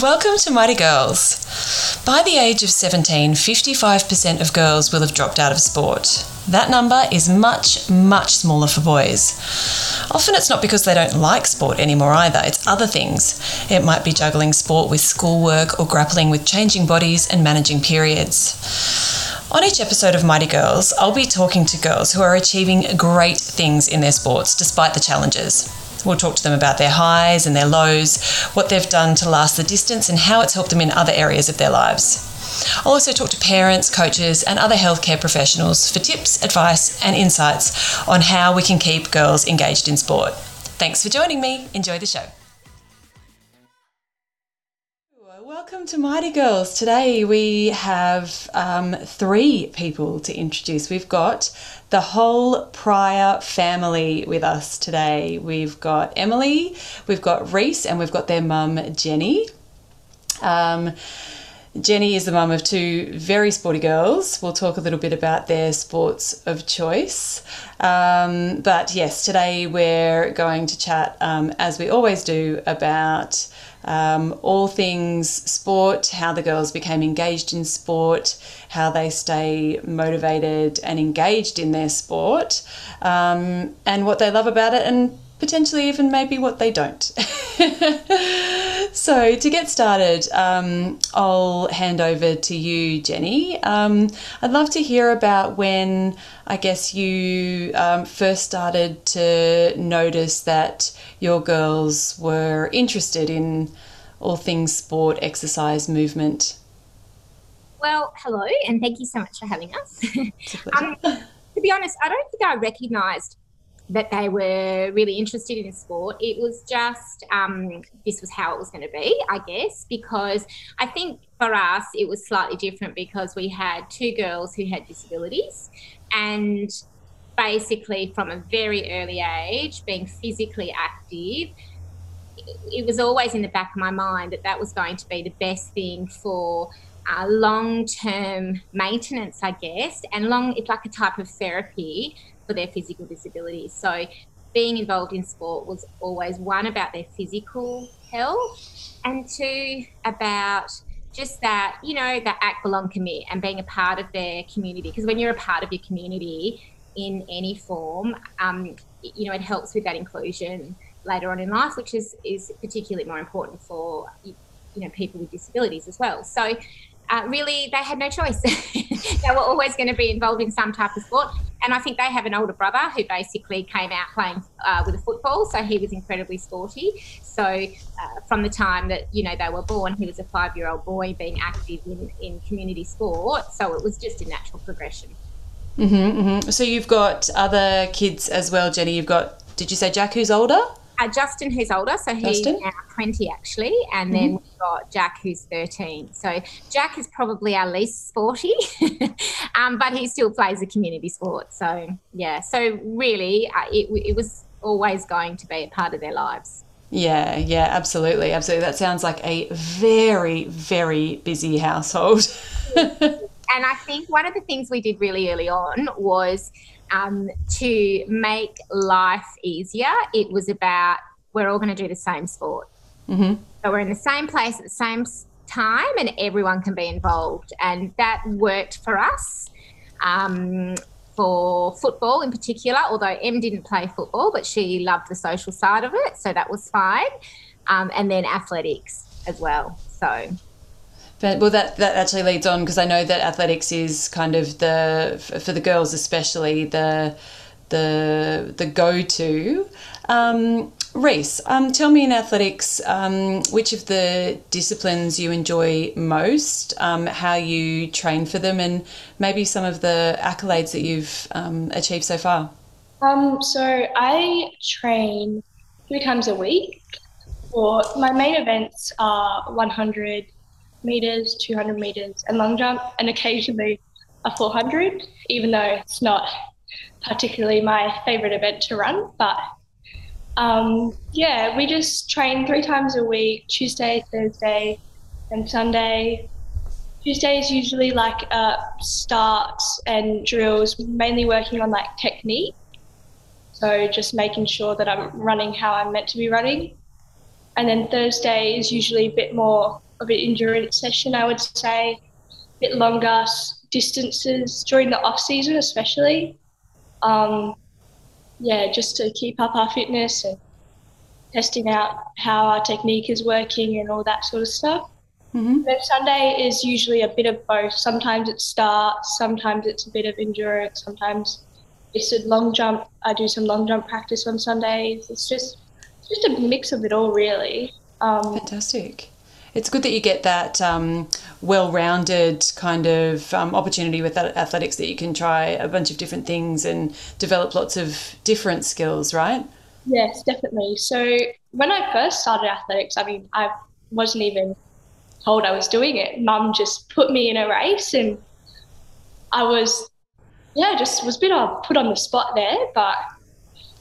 Welcome to Mighty Girls. By the age of 17, 55% of girls will have dropped out of sport. That number is much, much smaller for boys. Often it's not because they don't like sport anymore either, it's other things. It might be juggling sport with schoolwork or grappling with changing bodies and managing periods. On each episode of Mighty Girls, I'll be talking to girls who are achieving great things in their sports despite the challenges. We'll talk to them about their highs and their lows, what they've done to last the distance, and how it's helped them in other areas of their lives. I'll also talk to parents, coaches, and other healthcare professionals for tips, advice, and insights on how we can keep girls engaged in sport. Thanks for joining me. Enjoy the show. Welcome to Mighty Girls. Today we have um, three people to introduce. We've got the whole Pryor family with us today. We've got Emily, we've got Reese, and we've got their mum, Jenny. Um, Jenny is the mum of two very sporty girls. We'll talk a little bit about their sports of choice. Um, but yes, today we're going to chat, um, as we always do, about um, all things sport, how the girls became engaged in sport, how they stay motivated and engaged in their sport, um, and what they love about it, and potentially even maybe what they don't. so, to get started, um, I'll hand over to you, Jenny. Um, I'd love to hear about when I guess you um, first started to notice that your girls were interested in all things sport, exercise, movement. Well, hello, and thank you so much for having us. um, to be honest, I don't think I recognised that they were really interested in sport. It was just um, this was how it was going to be, I guess, because I think for us it was slightly different because we had two girls who had disabilities and basically from a very early age being physically active it was always in the back of my mind that that was going to be the best thing for uh, long term maintenance, I guess, and long, it's like a type of therapy for their physical disabilities. So, being involved in sport was always one about their physical health, and two about just that, you know, that act, belong, commit, and being a part of their community. Because when you're a part of your community in any form, um, you know, it helps with that inclusion later on in life, which is is particularly more important for you know people with disabilities as well. So. Uh, really, they had no choice. they were always going to be involved in some type of sport. And I think they have an older brother who basically came out playing uh, with a football, so he was incredibly sporty. So uh, from the time that you know they were born, he was a five-year-old boy being active in, in community sport. So it was just a natural progression. Mm-hmm, mm-hmm. So you've got other kids as well, Jenny. You've got, did you say Jack, who's older? Uh, Justin, who's older, so he's now 20 actually, and mm-hmm. then we've got Jack, who's 13. So Jack is probably our least sporty, um, but he still plays a community sport. So yeah, so really, uh, it, it was always going to be a part of their lives. Yeah, yeah, absolutely, absolutely. That sounds like a very, very busy household. and I think one of the things we did really early on was um, to make life easier, it was about we're all going to do the same sport. Mm-hmm. So we're in the same place at the same time, and everyone can be involved. And that worked for us. Um, for football in particular, although Em didn't play football, but she loved the social side of it, so that was fine. Um, and then athletics as well. So well, that, that actually leads on because I know that athletics is kind of the for the girls especially the the the go to. Um, Reese, um, tell me in athletics um, which of the disciplines you enjoy most, um, how you train for them, and maybe some of the accolades that you've um, achieved so far. Um, so I train three times a week. For my main events are 100, meters, 200 meters, and long jump, and occasionally a 400, even though it's not particularly my favorite event to run. But um, yeah, we just train three times a week Tuesday, Thursday, and Sunday. Tuesday is usually like uh, starts and drills, mainly working on like technique. So just making sure that I'm running how I'm meant to be running. And then Thursday is usually a bit more of an endurance session, I would say, a bit longer distances during the off season, especially. Um, yeah, just to keep up our fitness and testing out how our technique is working and all that sort of stuff. Mm-hmm. Then Sunday is usually a bit of both. Sometimes it's starts, sometimes it's a bit of endurance, sometimes it's a long jump. I do some long jump practice on Sundays. It's just just a mix of it all, really. Um, Fantastic. It's good that you get that um, well-rounded kind of um, opportunity with that athletics that you can try a bunch of different things and develop lots of different skills, right? Yes, definitely. So when I first started athletics, I mean, I wasn't even told I was doing it. Mum just put me in a race, and I was, yeah, just was a bit of put on the spot there, but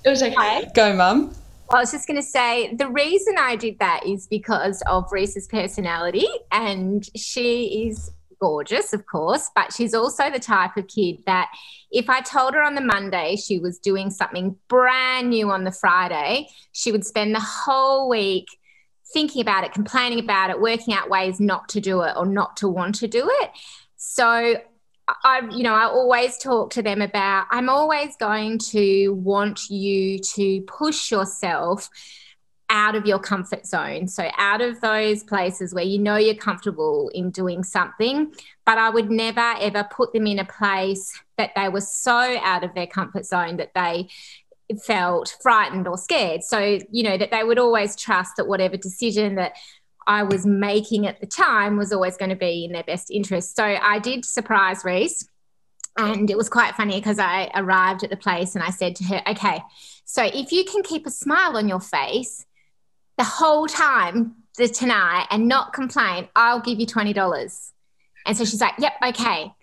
it was okay. Go, mum. I was just going to say the reason I did that is because of Reese's personality, and she is gorgeous, of course, but she's also the type of kid that if I told her on the Monday she was doing something brand new on the Friday, she would spend the whole week thinking about it, complaining about it, working out ways not to do it or not to want to do it. So I, you know, I always talk to them about I'm always going to want you to push yourself out of your comfort zone. So, out of those places where you know you're comfortable in doing something, but I would never ever put them in a place that they were so out of their comfort zone that they felt frightened or scared. So, you know, that they would always trust that whatever decision that I was making at the time was always going to be in their best interest. So I did surprise Reese. And it was quite funny because I arrived at the place and I said to her, okay, so if you can keep a smile on your face the whole time the tonight and not complain, I'll give you $20. And so she's like, yep, okay.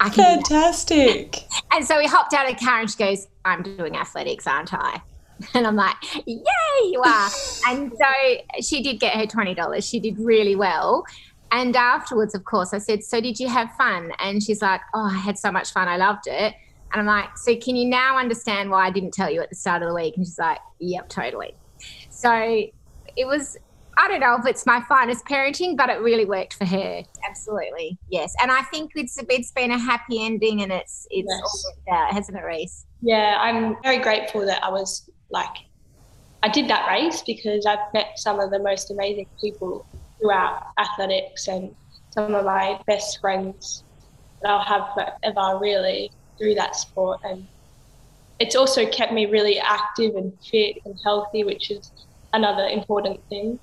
I can Fantastic. and so we hopped out of the car and she goes, I'm doing athletics, aren't I? And I'm like, yay, you are. and so she did get her $20. She did really well. And afterwards, of course, I said, So did you have fun? And she's like, Oh, I had so much fun. I loved it. And I'm like, So can you now understand why I didn't tell you at the start of the week? And she's like, Yep, totally. So it was, I don't know if it's my finest parenting, but it really worked for her. Absolutely. Yes. And I think it's, it's been a happy ending and it's, it's yes. all worked out, hasn't it, Reese? Yeah, I'm very grateful that I was like I did that race because I've met some of the most amazing people throughout athletics and some of my best friends. That I'll have forever really through that sport. And it's also kept me really active and fit and healthy which is another important thing.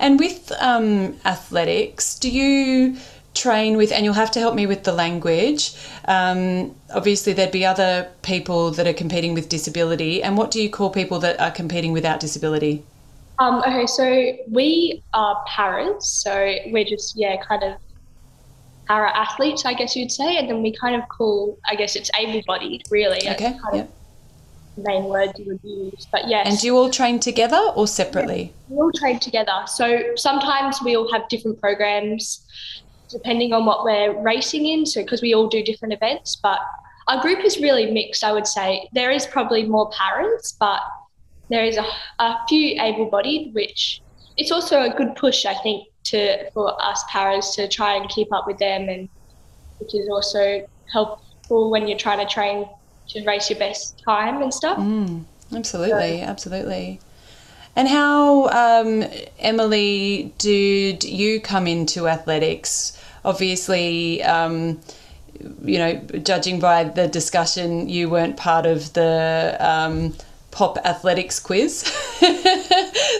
And with um, athletics do you train with, and you'll have to help me with the language. Um, obviously, there'd be other people that are competing with disability. And what do you call people that are competing without disability? Um, okay, so we are paras, so we're just yeah, kind of para athletes, I guess you'd say, and then we kind of call, I guess it's able-bodied, really. Okay. Yep. Main words you would use, but yes. And do you all train together or separately? Yeah, we all train together. So sometimes we all have different programs depending on what we're racing in. So, because we all do different events, but our group is really mixed, I would say. There is probably more parents, but there is a, a few able bodied, which it's also a good push, I think, to for us paras to try and keep up with them, and which is also helpful when you're trying to train to race your best time and stuff. Mm, absolutely, so, absolutely. And how, um, Emily, did you come into athletics? Obviously, um, you know, judging by the discussion, you weren't part of the um, pop athletics quiz.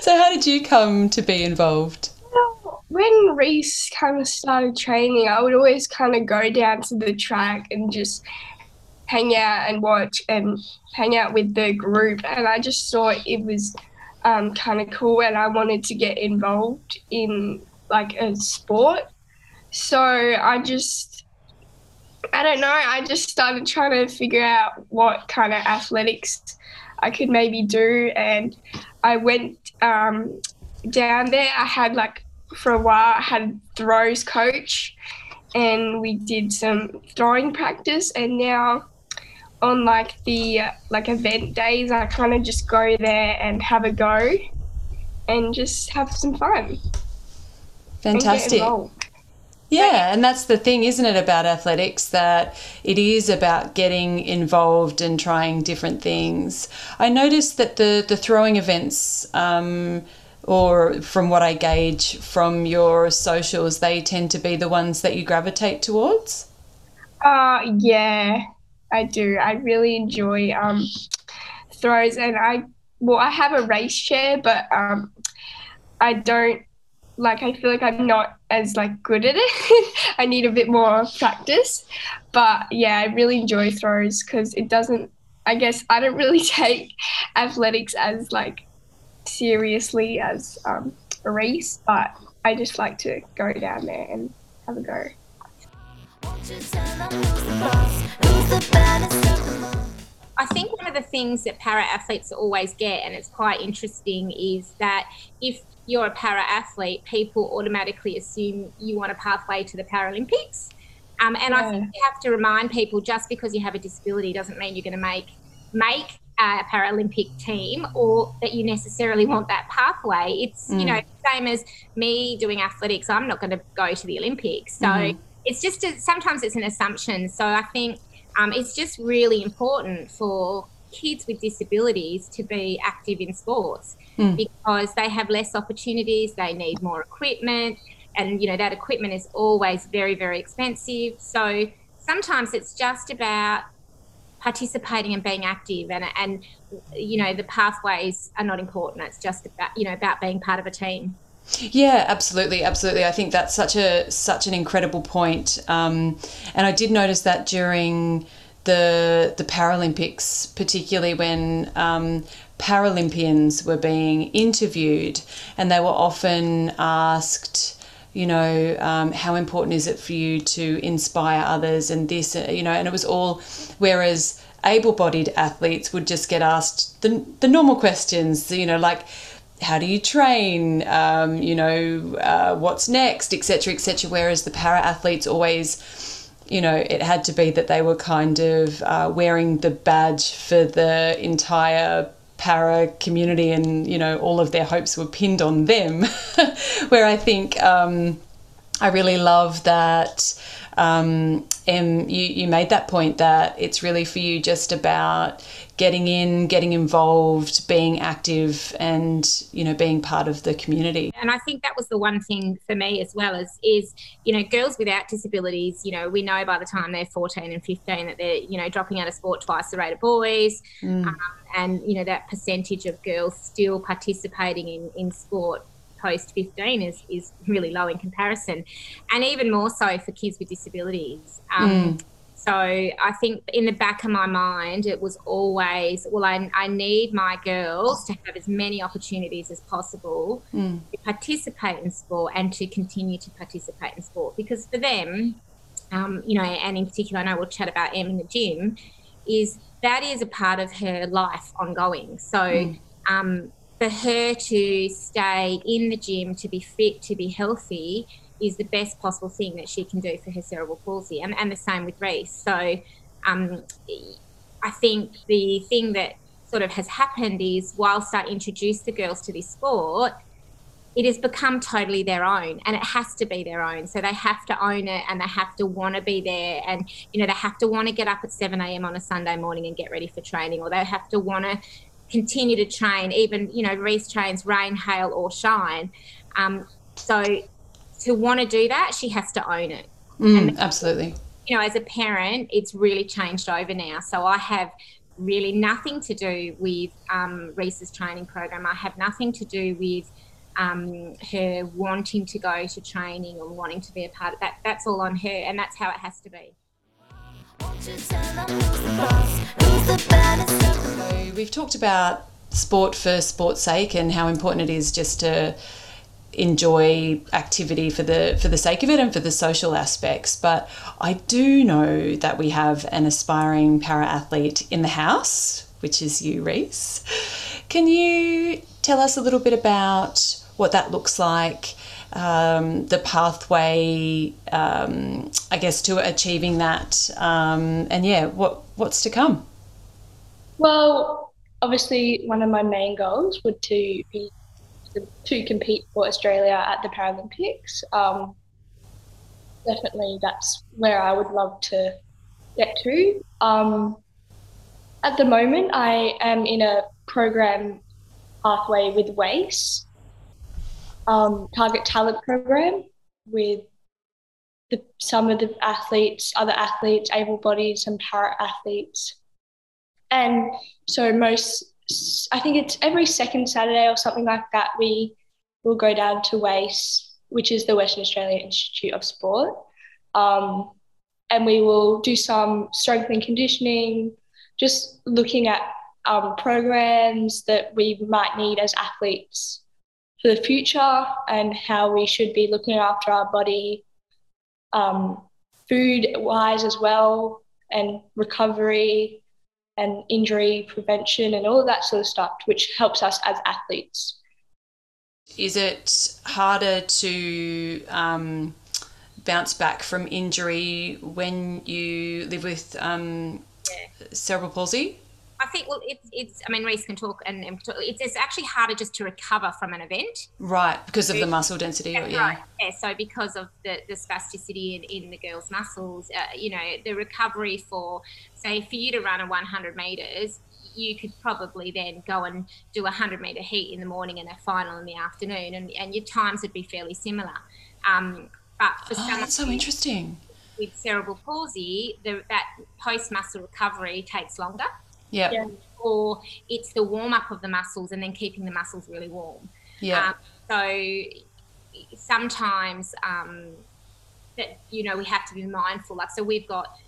so, how did you come to be involved? Well, when Reese kind of started training, I would always kind of go down to the track and just hang out and watch and hang out with the group. And I just thought it was um, kind of cool and I wanted to get involved in like a sport. So I just, I don't know, I just started trying to figure out what kind of athletics I could maybe do. And I went um, down there. I had like, for a while, I had throws coach and we did some throwing practice. And now on like the like event days, I kind of just go there and have a go. and just have some fun. Fantastic. Yeah, and that's the thing, isn't it, about athletics that it is about getting involved and trying different things. I noticed that the the throwing events, um, or from what I gauge from your socials, they tend to be the ones that you gravitate towards. Uh, yeah, I do. I really enjoy um, throws, and I well, I have a race chair, but um, I don't like I feel like I'm not as like good at it. I need a bit more practice. But yeah, I really enjoy throws because it doesn't I guess I don't really take athletics as like seriously as um, a race, but I just like to go down there and have a go. I think one of the things that para athletes always get, and it's quite interesting, is that if you're a para athlete, people automatically assume you want a pathway to the Paralympics. Um, and yeah. I think you have to remind people just because you have a disability doesn't mean you're going to make make a Paralympic team or that you necessarily want that pathway. It's mm. you know same as me doing athletics. I'm not going to go to the Olympics, so mm-hmm. It's just a, sometimes it's an assumption. So I think um, it's just really important for kids with disabilities to be active in sports mm. because they have less opportunities, they need more equipment, and you know that equipment is always very, very expensive. So sometimes it's just about participating and being active and and you know the pathways are not important it's just about you know about being part of a team yeah, absolutely, absolutely. I think that's such a such an incredible point. Um, and I did notice that during the the Paralympics, particularly when um, Paralympians were being interviewed, and they were often asked you know, um, how important is it for you to inspire others and this, uh, you know, and it was all, whereas able bodied athletes would just get asked the, the normal questions, you know, like, how do you train, um, you know, uh, what's next, etc., etc. Whereas the para athletes always, you know, it had to be that they were kind of uh, wearing the badge for the entire para community and you know all of their hopes were pinned on them where i think um, i really love that um, Em, you, you made that point that it's really for you just about getting in, getting involved, being active, and you know being part of the community. And I think that was the one thing for me as well as is you know girls without disabilities. You know we know by the time they're 14 and 15 that they're you know dropping out of sport twice the rate of boys, mm. um, and you know that percentage of girls still participating in in sport post 15 is, is really low in comparison, and even more so for kids with disabilities. Um, mm. So I think in the back of my mind, it was always, well, I, I need my girls to have as many opportunities as possible mm. to participate in sport and to continue to participate in sport because for them, um, you know, and in particular, I know we'll chat about Em in the gym, is that is a part of her life ongoing. So mm. um, for her to stay in the gym, to be fit, to be healthy, is the best possible thing that she can do for her cerebral palsy. And, and the same with Reese. So um, I think the thing that sort of has happened is whilst I introduced the girls to this sport, it has become totally their own and it has to be their own. So they have to own it and they have to want to be there and, you know, they have to want to get up at 7 a.m. on a Sunday morning and get ready for training or they have to want to continue to train, even, you know, Reese trains rain, hail, or shine. Um, so to want to do that, she has to own it. Mm, and, absolutely. You know, as a parent, it's really changed over now. So I have really nothing to do with um, Reese's training program. I have nothing to do with um, her wanting to go to training or wanting to be a part of that. That's all on her, and that's how it has to be. So we've talked about sport for sport's sake and how important it is just to enjoy activity for the for the sake of it and for the social aspects but I do know that we have an aspiring para athlete in the house which is you Reese can you tell us a little bit about what that looks like um, the pathway, um, I guess, to achieving that. Um, and yeah, what what's to come? Well, obviously, one of my main goals would to be to, compete for Australia at the Paralympics. Um, definitely, that's where I would love to get to. Um, at the moment, I am in a program pathway with WAIS, um, Target Talent Program, with the, some of the athletes, other athletes, able bodied, some para athletes. And so, most, I think it's every second Saturday or something like that, we will go down to WAIS, which is the Western Australia Institute of Sport. Um, and we will do some strength and conditioning, just looking at um, programs that we might need as athletes for the future and how we should be looking after our body, um, food wise as well, and recovery and injury prevention and all of that sort of stuff, which helps us as athletes. Is it harder to um, bounce back from injury when you live with um, yeah. cerebral palsy? I think well, it's it's. I mean, Reese can talk, and, and it's, it's actually harder just to recover from an event. Right, because of the muscle density. Or, yeah. Right. Yeah. So because of the the spasticity in, in the girls' muscles, uh, you know, the recovery for say for you to run a 100 meters, you could probably then go and do a 100 meter heat in the morning and a final in the afternoon, and, and your times would be fairly similar. Um, but for oh, some that's so interesting. With cerebral palsy, the, that post muscle recovery takes longer. Yeah. Or it's the warm up of the muscles and then keeping the muscles really warm. Yeah. Um, so sometimes um, that you know we have to be mindful. Like so, we've got.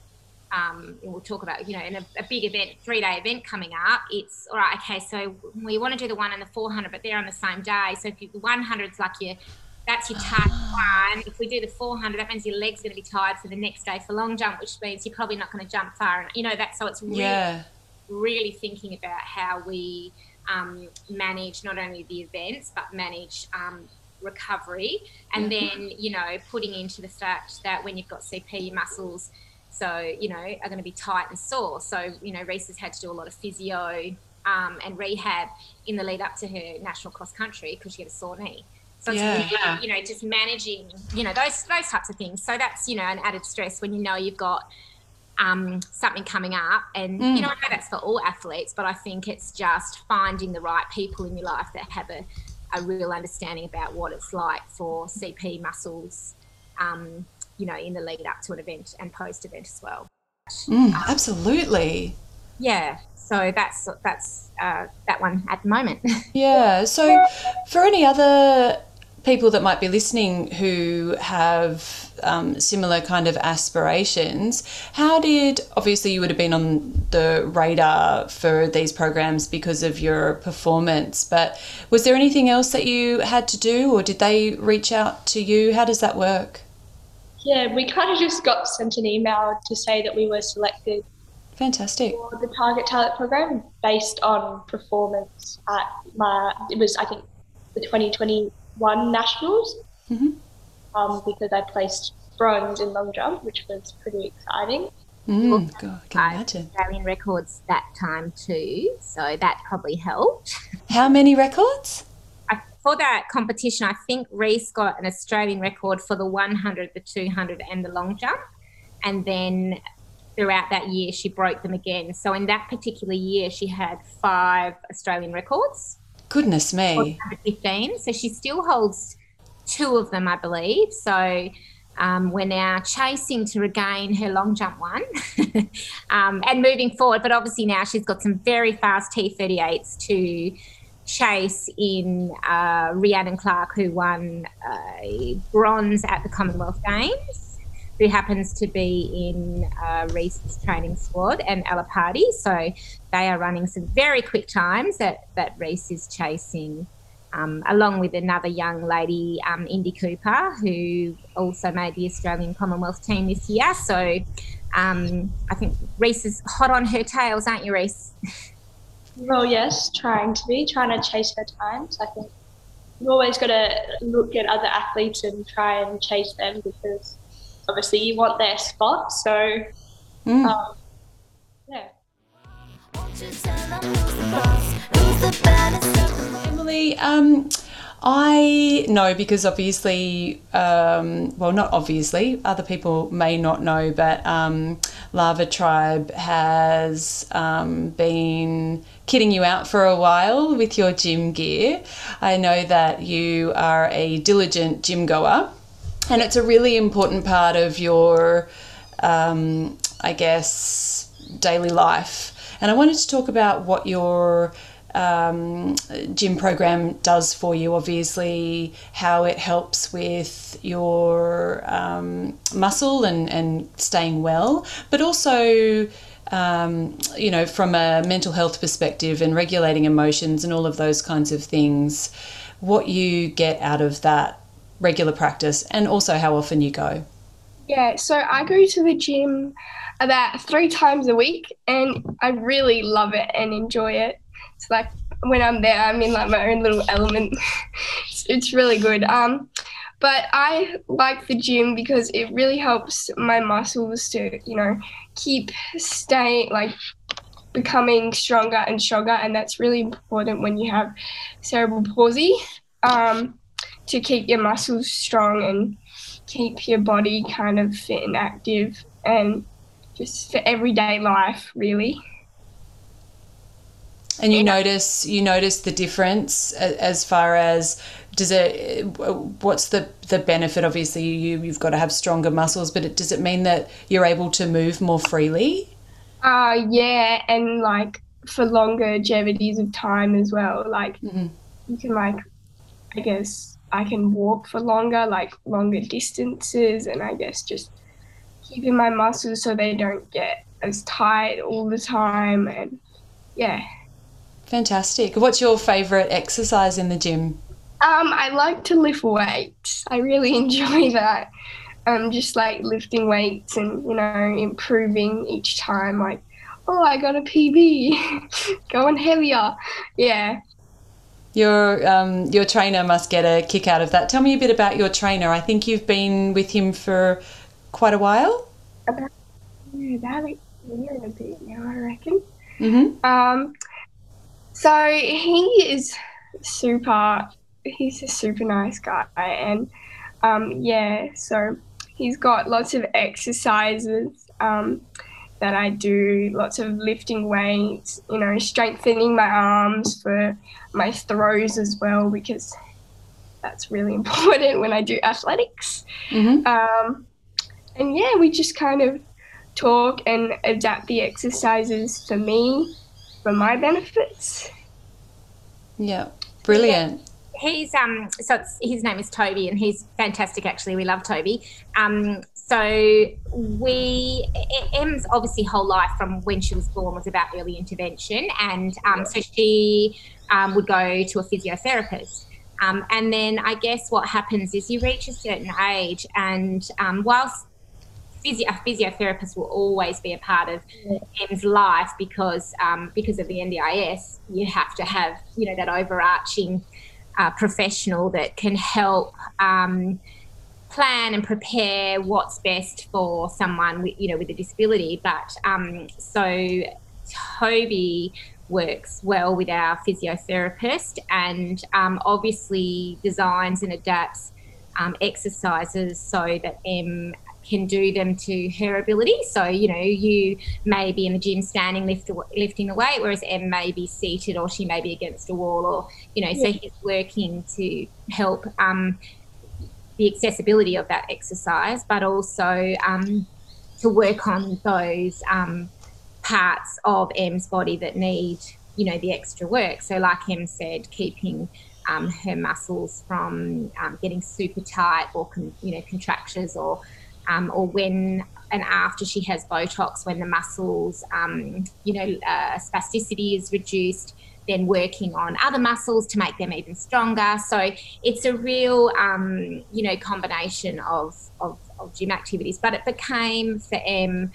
Um, we'll talk about, you know, in a, a big event, three day event coming up, it's all right, okay, so we want to do the one and the 400, but they're on the same day. So if you, the 100 is like your that's your target one. If we do the 400, that means your leg's going to be tired for the next day for long jump, which means you're probably not going to jump far. And you know that, so it's really, yeah. Really thinking about how we um, manage not only the events but manage um, recovery, and then you know putting into the fact that when you've got CP, your muscles, so you know, are going to be tight and sore. So you know, Reese has had to do a lot of physio um, and rehab in the lead up to her national cross country because she had a sore knee. So yeah. you know, just managing, you know, those those types of things. So that's you know an added stress when you know you've got um, something coming up, and mm. you know I know that's for all athletes, but I think it's just finding the right people in your life that have a, a real understanding about what it's like for CP muscles, um, you know, in the lead up to an event and post event as well. Mm, um, absolutely. Yeah, so that's that's uh, that one at the moment. yeah. So for any other people that might be listening who have um, similar kind of aspirations, how did obviously you would have been on the radar for these programs because of your performance, but was there anything else that you had to do, or did they reach out to you? How does that work? Yeah, we kind of just got sent an email to say that we were selected. Fantastic. For the Target Talent Program based on performance at my, it was, I think, the 2020 won nationals mm-hmm. um, because I placed bronze in long jump, which was pretty exciting. Mm, God, I imagine. Australian records that time too, so that probably helped. How many records? for that competition, I think Reese got an Australian record for the 100, the 200, and the long jump. And then throughout that year, she broke them again. So in that particular year, she had five Australian records. Goodness me. 15. So she still holds two of them, I believe. So um, we're now chasing to regain her long jump one um, and moving forward. But obviously now she's got some very fast T38s to chase in uh, Rhiannon Clarke, who won uh, bronze at the Commonwealth Games who happens to be in uh, Reese's training squad, and Ella Pardy. So they are running some very quick times that, that Reese is chasing, um, along with another young lady, um, Indy Cooper, who also made the Australian Commonwealth team this year. So um, I think Reese is hot on her tails, aren't you, Reese? Well, yes, trying to be, trying to chase her times. I think you've always got to look at other athletes and try and chase them because obviously you want their spot. So, mm. um, yeah. Emily, um, I know because obviously, um, well, not obviously, other people may not know, but um, Lava Tribe has um, been kidding you out for a while with your gym gear. I know that you are a diligent gym goer, and it's a really important part of your, um, I guess, daily life. And I wanted to talk about what your um, gym program does for you, obviously, how it helps with your um, muscle and, and staying well, but also, um, you know, from a mental health perspective and regulating emotions and all of those kinds of things, what you get out of that regular practice and also how often you go. Yeah, so I go to the gym about three times a week and I really love it and enjoy it. It's like when I'm there, I'm in like my own little element. it's, it's really good. Um, but I like the gym because it really helps my muscles to, you know, keep staying like becoming stronger and stronger, and that's really important when you have cerebral palsy. Um, to keep your muscles strong and keep your body kind of fit and active and just for everyday life really and you yeah. notice you notice the difference as far as does it what's the the benefit obviously you you've got to have stronger muscles but it, does it mean that you're able to move more freely uh yeah and like for longer longevities of time as well like mm-hmm. you can like i guess i can walk for longer like longer distances and i guess just keeping my muscles so they don't get as tight all the time and yeah Fantastic. What's your favourite exercise in the gym? Um, I like to lift weights. I really enjoy that. Um, just like lifting weights and you know improving each time. Like, oh, I got a PB, going heavier. Yeah. Your um, your trainer must get a kick out of that. Tell me a bit about your trainer. I think you've been with him for quite a while. About, about a year and a bit now, I reckon. Mm-hmm. Um, so he is super. He's a super nice guy, and um, yeah, so he's got lots of exercises um, that I do, lots of lifting weights, you know, strengthening my arms for my throws as well, because that's really important when I do athletics. Mm-hmm. Um, and yeah, we just kind of talk and adapt the exercises for me for my benefits. Yeah, brilliant. He's um so his name is Toby and he's fantastic actually. We love Toby. Um so we Em's obviously whole life from when she was born was about early intervention and um, so she um, would go to a physiotherapist. Um, and then I guess what happens is you reach a certain age and um, whilst physio, a physiotherapist will always be a part of Em's life because um, because of the NDIS, you have to have you know that overarching uh, professional that can help um, plan and prepare what's best for someone with, you know with a disability. But um, so Toby works well with our physiotherapist and um, obviously designs and adapts um, exercises so that Em can do them to her ability. So, you know, you may be in the gym standing, lift, lifting the weight, whereas Em may be seated or she may be against a wall or, you know, yeah. so he's working to help um, the accessibility of that exercise, but also um, to work on those um, parts of Em's body that need, you know, the extra work. So, like Em said, keeping um, her muscles from um, getting super tight or con- you know contractures or um, or when and after she has Botox, when the muscles, um, you know, uh, spasticity is reduced, then working on other muscles to make them even stronger. So it's a real, um, you know, combination of, of, of, gym activities. But it became for Em,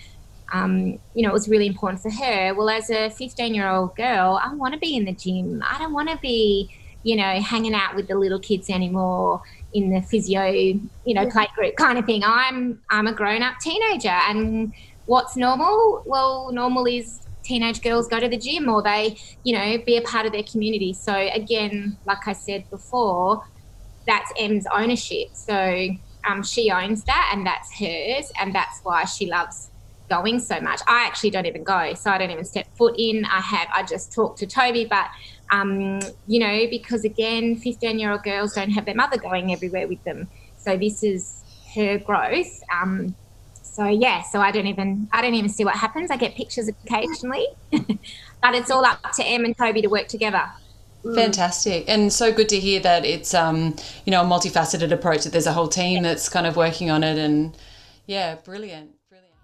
um, you know, it was really important for her. Well, as a 15 year old girl, I want to be in the gym. I don't want to be, you know, hanging out with the little kids anymore in the physio, you know, play group kind of thing. I'm I'm a grown up teenager, and what's normal? Well, normal is teenage girls go to the gym or they, you know, be a part of their community. So again, like I said before, that's Em's ownership. So um, she owns that and that's hers. And that's why she loves going so much. I actually don't even go. So I don't even step foot in. I have, I just talk to Toby, but, um, you know, because again, 15 year old girls don't have their mother going everywhere with them. So this is her growth. Um, so yeah, so I don't even I don't even see what happens. I get pictures occasionally, but it's all up to Em and Toby to work together. Mm. Fantastic, and so good to hear that it's um you know a multifaceted approach. That there's a whole team that's kind of working on it, and yeah, brilliant, brilliant.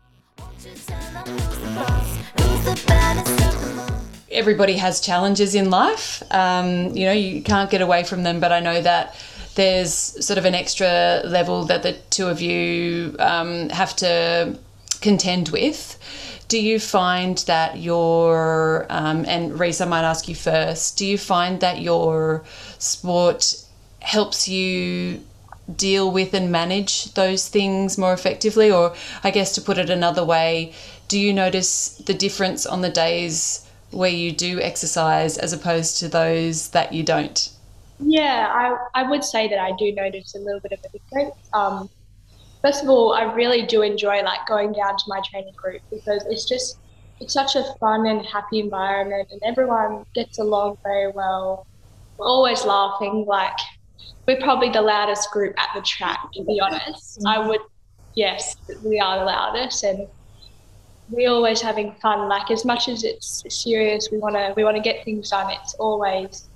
Everybody has challenges in life. Um, you know, you can't get away from them, but I know that there's sort of an extra level that the two of you um, have to contend with. Do you find that your, um, and I might ask you first, do you find that your sport helps you deal with and manage those things more effectively? Or, I guess to put it another way, do you notice the difference on the days where you do exercise as opposed to those that you don't? Yeah, I, I would say that I do notice a little bit of a difference. Um, first of all, I really do enjoy like going down to my training group because it's just it's such a fun and happy environment, and everyone gets along very well. We're always laughing. Like we're probably the loudest group at the track, to be honest. Mm-hmm. I would, yes, we are the loudest, and we're always having fun. Like as much as it's serious, we wanna we wanna get things done. It's always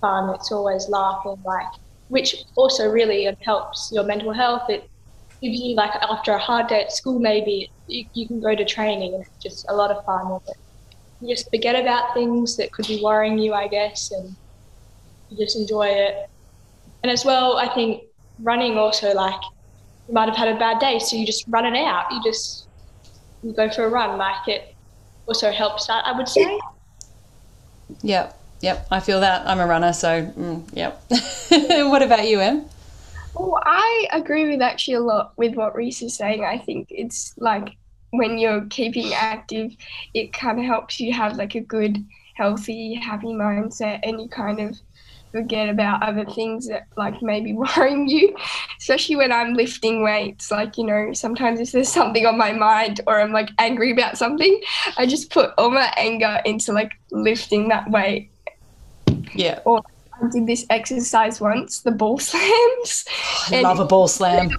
fun. It's always laughing, like which also really um, helps your mental health. It gives you like after a hard day at school, maybe you, you can go to training and it's just a lot of fun. You just forget about things that could be worrying you, I guess, and you just enjoy it. And as well, I think running also like you might have had a bad day, so you just run it out. You just you go for a run. Like it also helps that, I would say. Yep. Yep, I feel that. I'm a runner, so mm, yep. what about you, Em? Well, I agree with actually a lot with what Reese is saying. I think it's like when you're keeping active, it kind of helps you have like a good, healthy, happy mindset, and you kind of forget about other things that like maybe worrying you especially when i'm lifting weights like you know sometimes if there's something on my mind or i'm like angry about something i just put all my anger into like lifting that weight yeah. Or I did this exercise once, the ball slams. I love a ball slam.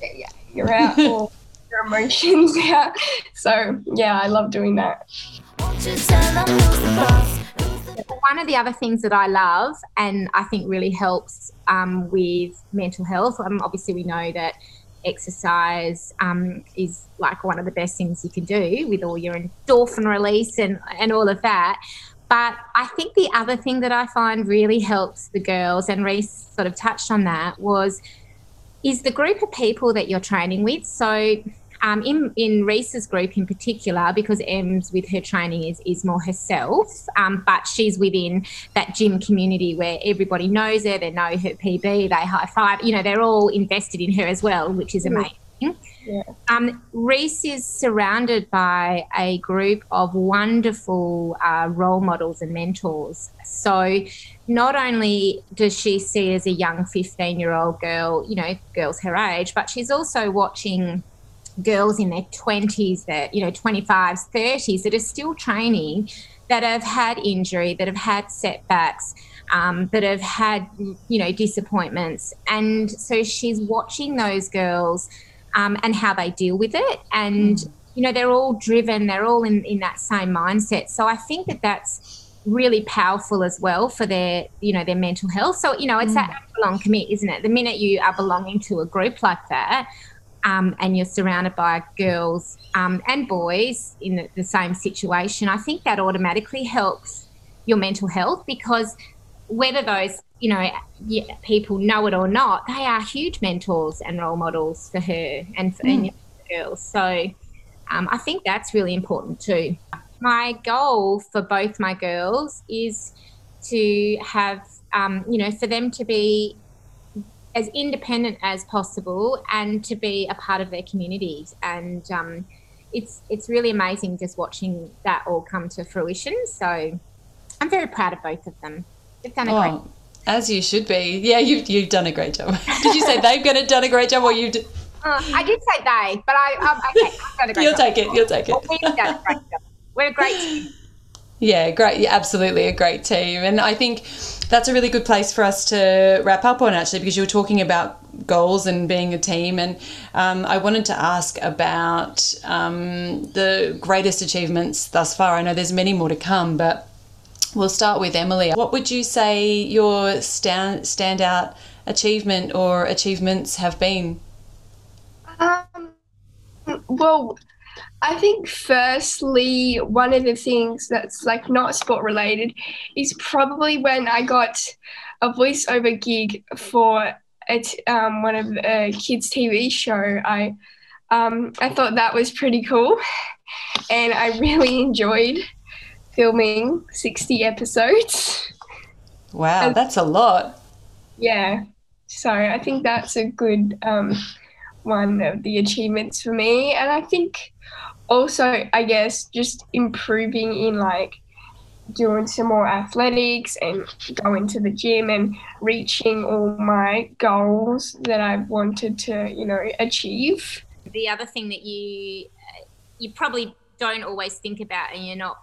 Yeah, you're out all your emotions out. So yeah, I love doing that. One of the other things that I love and I think really helps um, with mental health, um, obviously we know that exercise um, is like one of the best things you can do with all your endorphin release and, and all of that. But I think the other thing that I find really helps the girls, and Reese sort of touched on that, was is the group of people that you're training with. So um, in in Reese's group in particular, because Em's with her training is is more herself, um, but she's within that gym community where everybody knows her, they know her PB, they high five. You know, they're all invested in her as well, which is amazing. Yeah. Um, Reese is surrounded by a group of wonderful uh, role models and mentors. So, not only does she see as a young 15 year old girl, you know, girls her age, but she's also watching girls in their 20s, that, you know, 25s, 30s that are still training, that have had injury, that have had setbacks. Um, that have had, you know, disappointments. And so she's watching those girls um, and how they deal with it. And, mm. you know, they're all driven, they're all in, in that same mindset. So I think that that's really powerful as well for their, you know, their mental health. So, you know, it's mm. that belong commit, isn't it? The minute you are belonging to a group like that, um, and you're surrounded by girls um, and boys in the, the same situation, I think that automatically helps your mental health because whether those you know people know it or not, they are huge mentors and role models for her and for mm. girls. So um, I think that's really important too. My goal for both my girls is to have um, you know for them to be as independent as possible and to be a part of their communities and um, it's it's really amazing just watching that all come to fruition so i'm very proud of both of them They've done a oh, great. As you should be. Yeah, you've, you've done a great job. Did you say they've done a great job or you did? Uh, I did say they, but I, um, okay, I've done a great You'll job. take it. You'll take it. Well, we've done a great job. We're a great team. Yeah, great. Yeah, absolutely a great team. And I think that's a really good place for us to wrap up on actually because you were talking about goals and being a team and um, i wanted to ask about um, the greatest achievements thus far i know there's many more to come but we'll start with emily what would you say your stand standout achievement or achievements have been Um, well, I think firstly, one of the things that's like not sport related is probably when I got a voiceover gig for it um, one of a kids TV show. I um, I thought that was pretty cool, and I really enjoyed filming sixty episodes. wow And- that's a lot Yeah, so I think that's a good um, one of the achievements for me. And I think also, I guess, just improving in like doing some more athletics and going to the gym and reaching all my goals that I've wanted to, you know, achieve. the other thing that you you probably don't always think about and you're not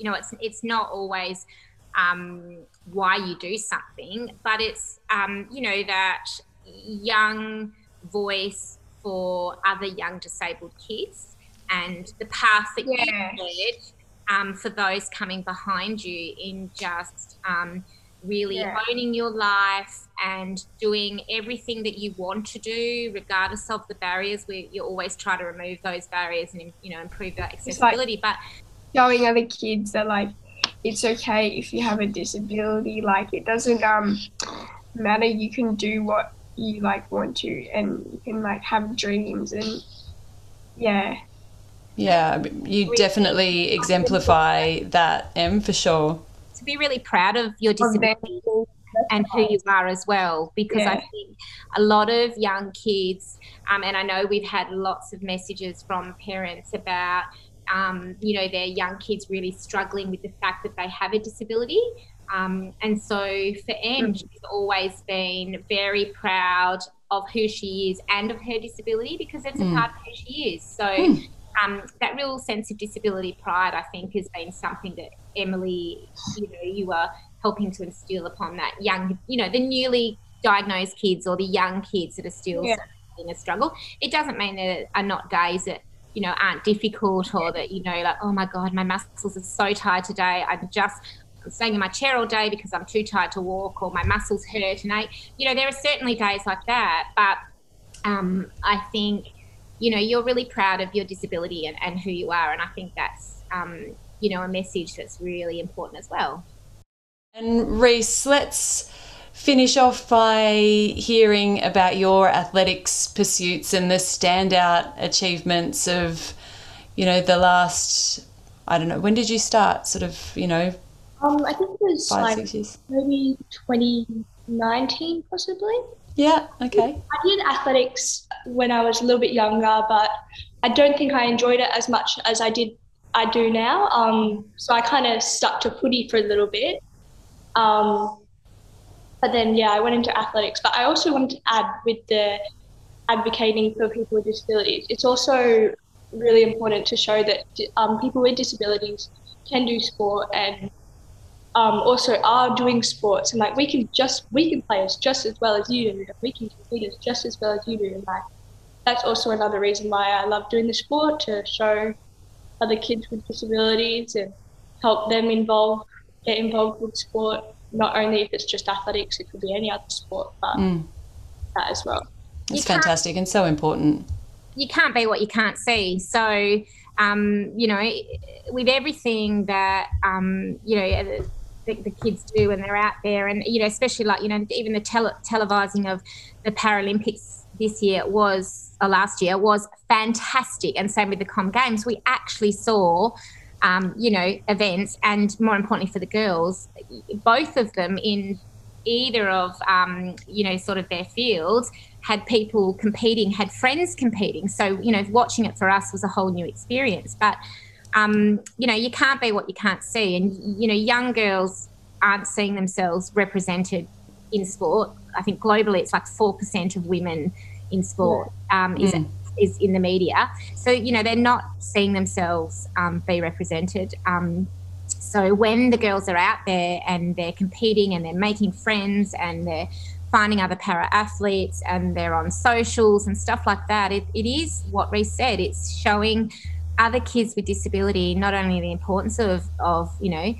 you know it's it's not always um, why you do something but it's um, you know that young voice for other young disabled kids and the path that Yeah. you led um, for those coming behind you in just um, really Yeah. owning your life and doing everything that you want to do, regardless of the barriers. We you always try to remove those barriers and you know improve that like- accessibility. but Showing other kids that like it's okay if you have a disability, like it doesn't um matter. You can do what you like want to, and you can like have dreams and yeah. yeah you definitely exemplify that em for sure to be really proud of your disability and who you are as well because I Yeah. think a lot of young kids um, and I know we've had lots of messages from parents about um, you know their young kids really struggling with the fact that they have a disability um, and so for Em she's always been very proud of who she is and of her disability because it's Mm. a part of who she is so Mm. um, that real sense of disability pride I think has been something that Emily you know you are helping to instill upon that young, you know, the newly diagnosed kids or the young kids that are still Yeah. in a struggle. It doesn't mean there are not days that, you know, aren't difficult or that, you know, like, oh my God, my muscles are so tired today. I'm just I'm staying in my chair all day because I'm too tired to walk or my muscles hurt and ache. You know, there are certainly days like that, but um, I think, you know, you're really proud of your disability and, and who you are. And I think that's, um, you know, a message that's really important as well. And Reese, let's finish off by hearing about your athletics pursuits and the standout achievements of, you know, the last, I don't know, when did you start? Sort of, you know, Um, I think it was five, like maybe 2019 possibly. Yeah, okay. I did athletics when I was a little bit younger, but I don't think I enjoyed it as much as I did I do now. Um, so I kind of stuck to footy for a little bit. Um, but then yeah, I went into athletics. But I also wanted to add with the advocating for people with disabilities. It's also really important to show that um, people with disabilities can do sport and um, also are doing sports and like we can just we can play as just as well as you do and we can compete as just as well as you do and like that's also another reason why I love doing the sport to show other kids with disabilities and help them involve get involved with sport not only if it's just athletics it could be any other sport but Mm, that as well it's fantastic and so important. you can't be what you can't see. So, um, you know, with everything that, um, you know, the, the kids do when they're out there, and, you know, especially like, you know, even the tele- televising of the Paralympics this year was, or last year, was fantastic. And same with the Com Games. We actually saw. Um, you know, events, and more importantly for the girls, both of them in either of um, you know sort of their fields had people competing had friends competing so you know watching it for us was a whole new experience but um, you know you can't be what you can't see and you know young girls aren't seeing themselves represented in sport. I think globally it's like 4% of women in sport um, is, mm. is in the media. So, you know, they're not seeing themselves um, be represented. Um, so when the girls are out there and they're competing and they're making friends and they're finding other para athletes and they're on socials and stuff like that, it, it is what Reese said. It's showing other kids with disability not only the importance of, of you know,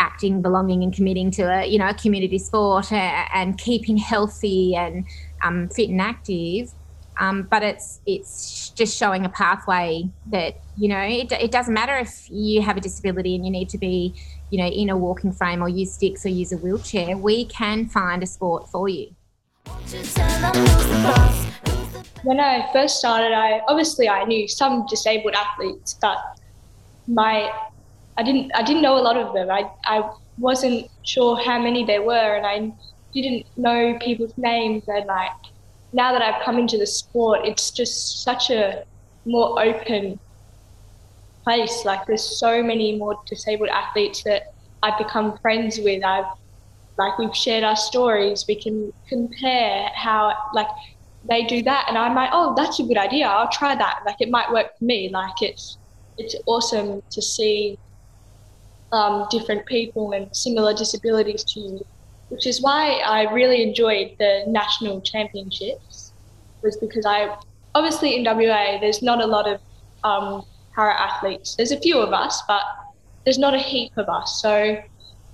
acting, belonging, and committing to a you know a community sport and, and keeping healthy and um, fit and active. Um, but it's it's just showing a pathway that you know it, it doesn't matter if you have a disability and you need to be you know in a walking frame or use sticks or use a wheelchair. We can find a sport for you. When I first started, I obviously I knew some disabled athletes, but my I didn't I didn't know a lot of them. I I wasn't sure how many there were, and I didn't know people's names. And like now that I've come into the sport, it's just such a more open place. Like there's so many more disabled athletes that I've become friends with. I've like we've shared our stories. We can compare how like they do that, and I'm like, oh, that's a good idea. I'll try that. Like it might work for me. Like it's it's awesome to see um, different people and similar disabilities to you, which is why I really enjoyed the national championships, was because I obviously in WA there's not a lot of um, para athletes. There's a few of us, but there's not a heap of us. So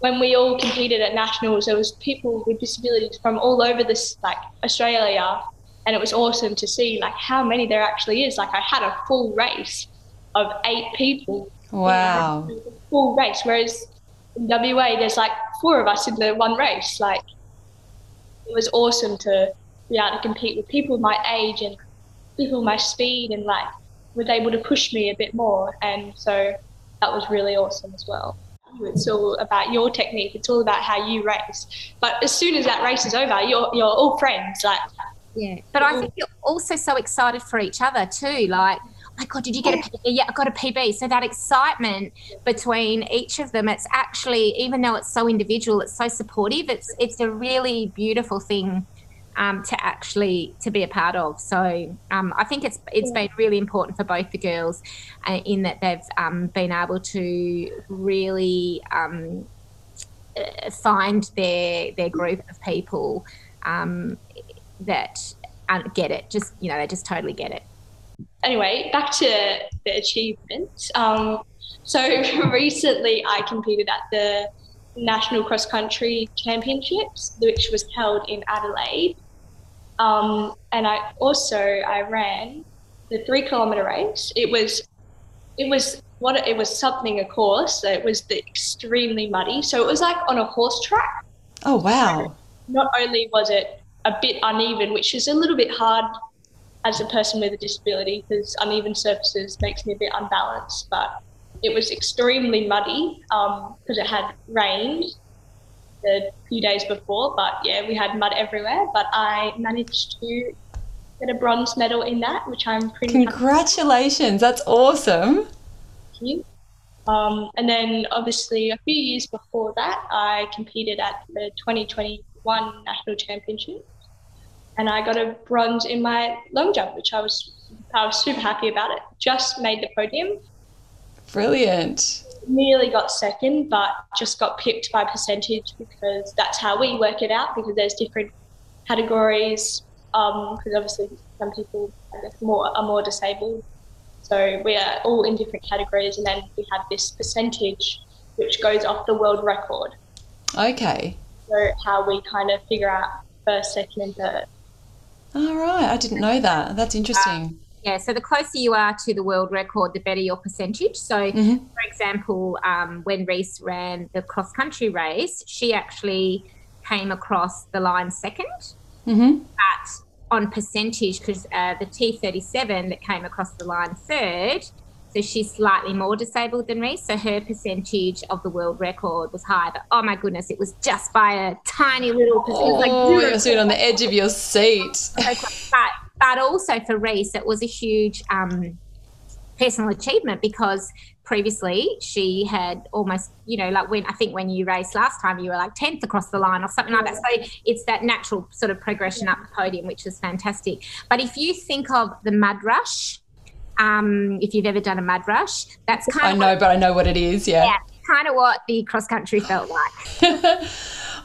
when we all competed at nationals, there was people with disabilities from all over this like Australia, and it was awesome to see like how many there actually is. Like I had a full race of eight people Wow. Full race. Whereas in WA, there's like four of us in the one race. Like, it was awesome to be able to compete with people my age and people my speed and like was able to push me a bit more. And so that was really awesome as well. It's all about your technique. It's all about how you race. But as soon as that race is over, you're you're all friends. Like yeah. But I think you're also so excited for each other too. Like my God, did you get a PB? Yeah, I got a PB. So that excitement between each of them, it's actually, even though it's so individual, it's so supportive. It's it's a really beautiful thing um, to actually to be a part of. So um, I think it's it's been really important for both the girls uh, in that they've um, been able to really um, uh, find their their group of people um, that uh, get it. Just you know, they just totally get it anyway, back to the achievements. Um, so recently, I competed at the National Cross Country Championships, which was held in Adelaide. Um, and I also I ran the three kilometer race. It was it was what it was something of course. It was the extremely muddy, so it was like on a horse track. Oh wow! Not only was it a bit uneven, which is a little bit hard as a person with a disability because uneven surfaces makes me a bit unbalanced. But it was extremely muddy because um, it had rained the few days before. But yeah, we had mud everywhere. But I managed to get a bronze medal in that, which I'm pretty. Congratulations! That's awesome. Thank you. Um, and then obviously a few years before that, I competed at the 2021 National Championship and I got a bronze in my long jump, which I was I was super happy about it. Just made the podium. Brilliant. Nearly got second, but just got pipped by percentage because that's how we work it out. Because there's different categories. Because um, obviously some people I guess more are more disabled, so we are all in different categories, and then we have this percentage which goes off the world record. Okay. So how we kind of figure out first, second, and third. All right, I didn't know that. That's interesting. Uh, yeah, so the closer you are to the world record, the better your percentage. So, mm-hmm. for example, um, when Reese ran the cross country race, she actually came across the line 2nd mm-hmm. But on percentage, because uh, the T37 that came across the line third, so she's slightly more disabled than Reese. So her percentage of the world record was high. But oh my goodness, it was just by a tiny little percentage. Oh, like you were sitting on the edge of your seat. but, but also for Reese, it was a huge um, personal achievement because previously she had almost you know like when i think when you raced last time you were like 10th across the line or something like that so it's that natural sort of progression up the podium which is fantastic but if you think of the mud rush um, if you've ever done a mud rush that's kind I of know, what, but I know what it is. Yeah. yeah, kind of what the cross country felt like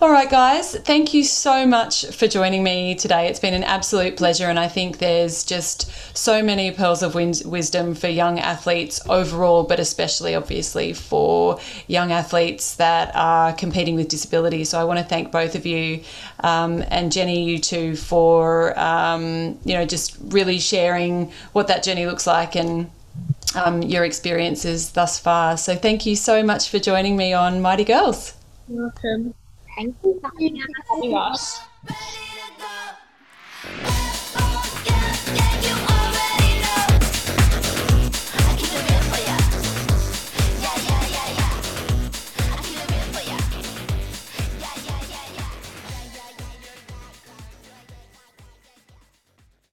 All right, guys, thank you so much for joining me today. It's been an absolute pleasure, and I think there's just so many pearls of wisdom for young athletes overall, but especially obviously for young athletes that are competing with disability. So I want to thank both of you um, and Jenny, you too, for um, you know just really sharing what that journey looks like and um, your experiences thus far. So thank you so much for joining me on Mighty Girls. Welcome. Thank you. For having us.